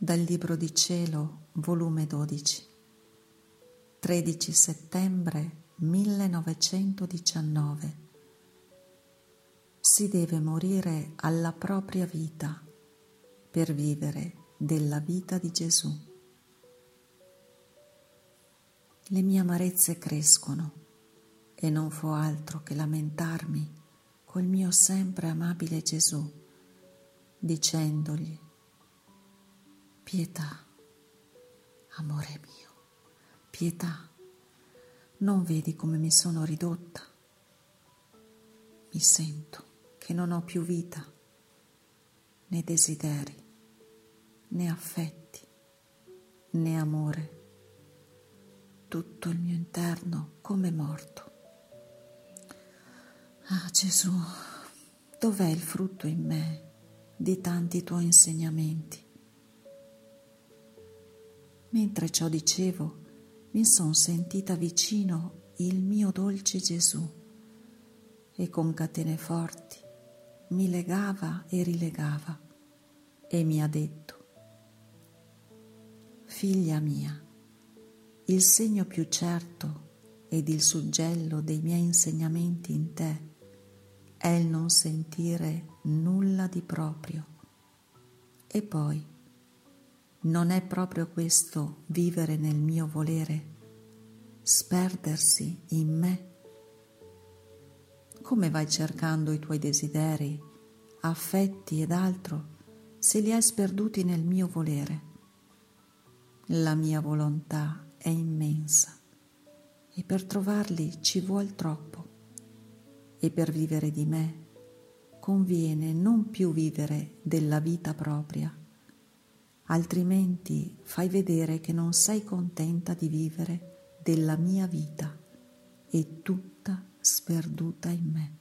Dal Libro di Cielo, volume 12, 13 settembre 1919. Si deve morire alla propria vita per vivere della vita di Gesù. Le mie amarezze crescono e non fo altro che lamentarmi col mio sempre amabile Gesù, dicendogli, pietà, amore mio, pietà, non vedi come mi sono ridotta? Mi sento che non ho più vita, né desideri, né affetti, né amore. Tutto il mio interno come morto. Ah Gesù, dov'è il frutto in me di tanti tuoi insegnamenti? Mentre ciò dicevo, mi son sentita vicino il mio dolce Gesù e con catene forti mi legava e rilegava e mi ha detto, figlia mia, il segno più certo ed il suggello dei miei insegnamenti in te è il non sentire nulla di proprio. E poi, non è proprio questo vivere nel mio volere, sperdersi in me? Come vai cercando i tuoi desideri, affetti ed altro se li hai sperduti nel mio volere? La mia volontà è immensa e per trovarli ci vuol troppo e per vivere di me conviene non più vivere della vita propria, altrimenti fai vedere che non sei contenta di vivere della mia vita e tutta sperduta in me.